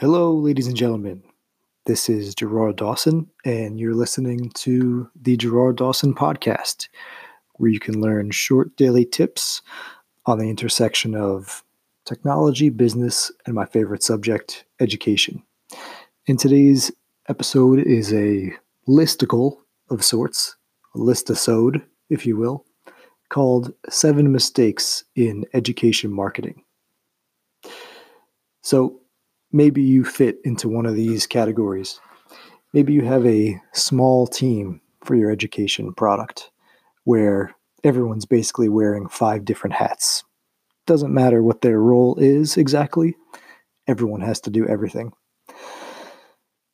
Hello, ladies and gentlemen. This is Gerard Dawson, and you're listening to the Gerard Dawson Podcast, where you can learn short daily tips on the intersection of technology, business, and my favorite subject, education. In today's episode is a listicle of sorts, a listisode, if you will, called Seven Mistakes in Education Marketing. So, maybe you fit into one of these categories. Maybe you have a small team for your education product where everyone's basically wearing five different hats. Doesn't matter what their role is exactly, everyone has to do everything.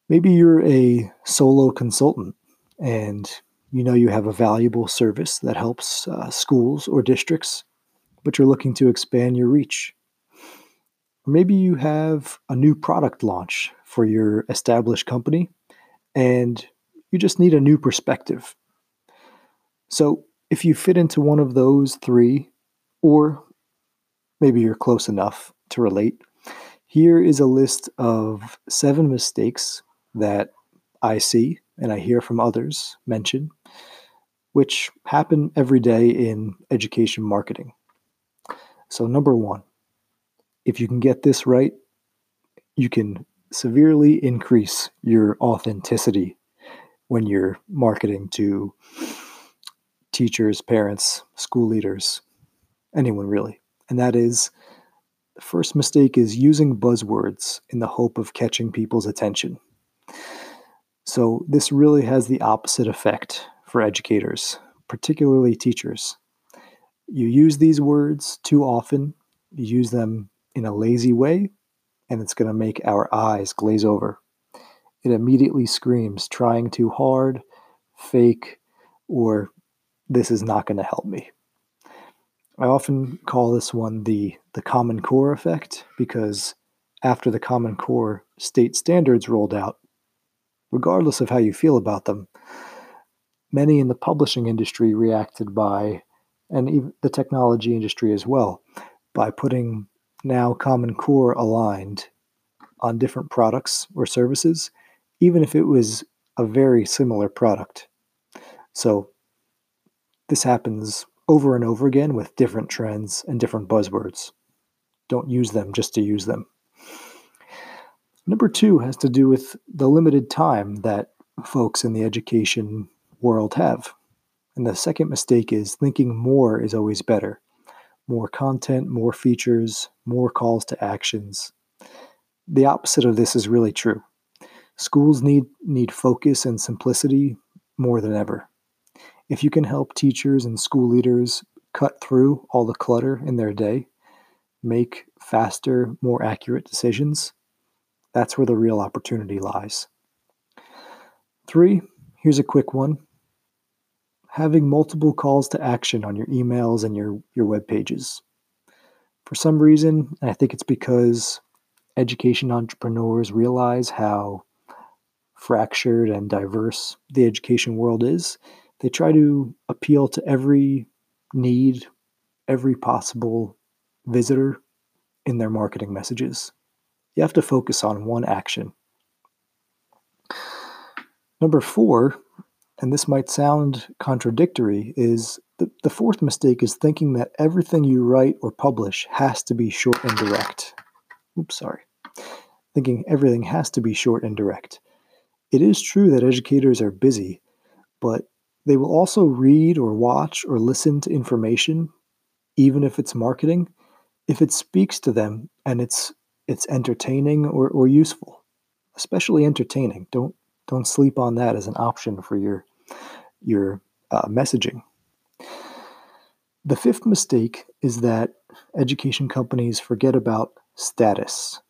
Maybe you're a solo consultant and you know you have a valuable service that helps uh, schools or districts, but you're looking to expand your reach. Maybe you have a new product launch for your established company and you just need a new perspective. So, if you fit into one of those three, or maybe you're close enough to relate, here is a list of seven mistakes that I see and I hear from others mention, which happen every day in education marketing. So, number one, if you can get this right, you can severely increase your authenticity when you're marketing to teachers, parents, school leaders, anyone really. And that is the first mistake is using buzzwords in the hope of catching people's attention. So, this really has the opposite effect for educators, particularly teachers. You use these words too often, you use them in a lazy way, and it's going to make our eyes glaze over. It immediately screams trying too hard, fake, or this is not going to help me. I often call this one the, the Common Core effect because after the Common Core state standards rolled out, regardless of how you feel about them, many in the publishing industry reacted by, and even the technology industry as well, by putting now Common Core aligned on different products or services, even if it was a very similar product. So this happens over and over again with different trends and different buzzwords. Don't use them just to use them. Number two has to do with the limited time that folks in the education world have. And the second mistake is thinking more is always better more content, more features, more calls to actions. The opposite of this is really true. Schools need, need focus and simplicity more than ever. If you can help teachers and school leaders cut through all the clutter in their day, make faster, more accurate decisions, that's where the real opportunity lies. Three, here's a quick one having multiple calls to action on your emails and your, your web pages. For some reason, I think it's because education entrepreneurs realize how fractured and diverse the education world is, they try to appeal to every need, every possible visitor in their marketing messages. You have to focus on one action. Number four and this might sound contradictory, is the, the fourth mistake is thinking that everything you write or publish has to be short and direct. Oops, sorry. Thinking everything has to be short and direct. It is true that educators are busy, but they will also read or watch or listen to information, even if it's marketing, if it speaks to them and it's it's entertaining or, or useful. Especially entertaining. Don't don't sleep on that as an option for your your uh, messaging. The fifth mistake is that education companies forget about status.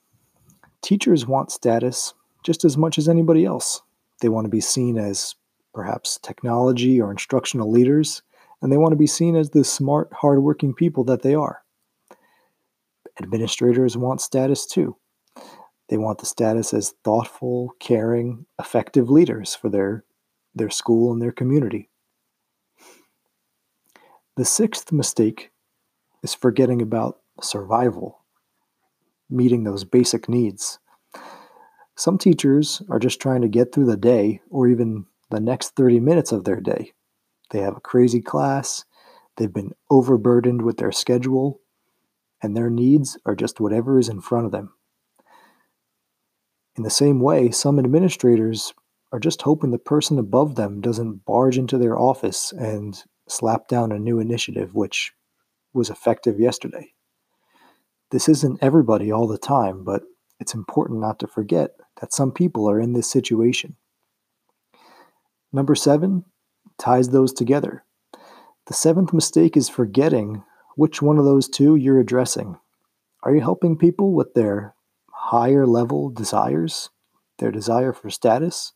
Teachers want status just as much as anybody else. They want to be seen as perhaps technology or instructional leaders, and they want to be seen as the smart, hardworking people that they are. Administrators want status too. They want the status as thoughtful, caring, effective leaders for their, their school and their community. The sixth mistake is forgetting about survival, meeting those basic needs. Some teachers are just trying to get through the day or even the next 30 minutes of their day. They have a crazy class, they've been overburdened with their schedule, and their needs are just whatever is in front of them. In the same way, some administrators are just hoping the person above them doesn't barge into their office and slap down a new initiative which was effective yesterday. This isn't everybody all the time, but it's important not to forget that some people are in this situation. Number seven ties those together. The seventh mistake is forgetting which one of those two you're addressing. Are you helping people with their higher level desires, their desire for status?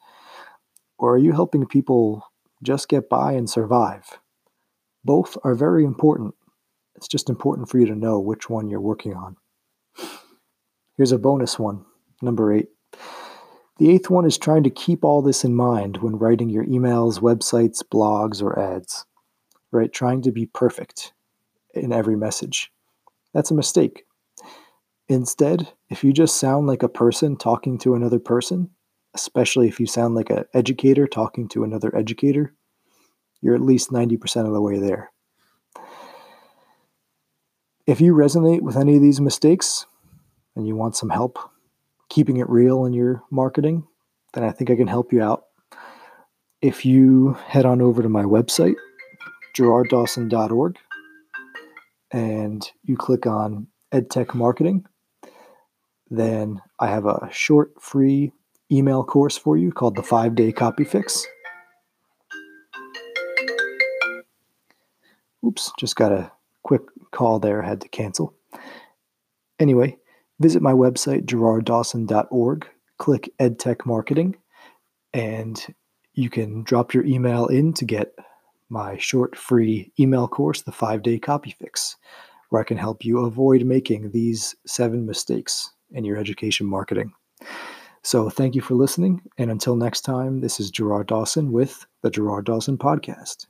Or are you helping people just get by and survive? Both are very important. It's just important for you to know which one you're working on. Here's a bonus one, number eight. The eighth one is trying to keep all this in mind when writing your emails, websites, blogs, or ads. Right? Trying to be perfect in every message. That's a mistake. Instead, if you just sound like a person talking to another person, especially if you sound like an educator talking to another educator, you're at least 90% of the way there. If you resonate with any of these mistakes and you want some help keeping it real in your marketing, then I think I can help you out. If you head on over to my website, gerarddawson.org, and you click on EdTech Marketing, then I have a short free email course for you called the Five Day Copy Fix. Oops, just got a quick call there, had to cancel. Anyway, visit my website, gerarddawson.org, click EdTech Marketing, and you can drop your email in to get my short free email course, The Five Day Copy Fix, where I can help you avoid making these seven mistakes in your education marketing. So thank you for listening. And until next time, this is Gerard Dawson with the Gerard Dawson Podcast.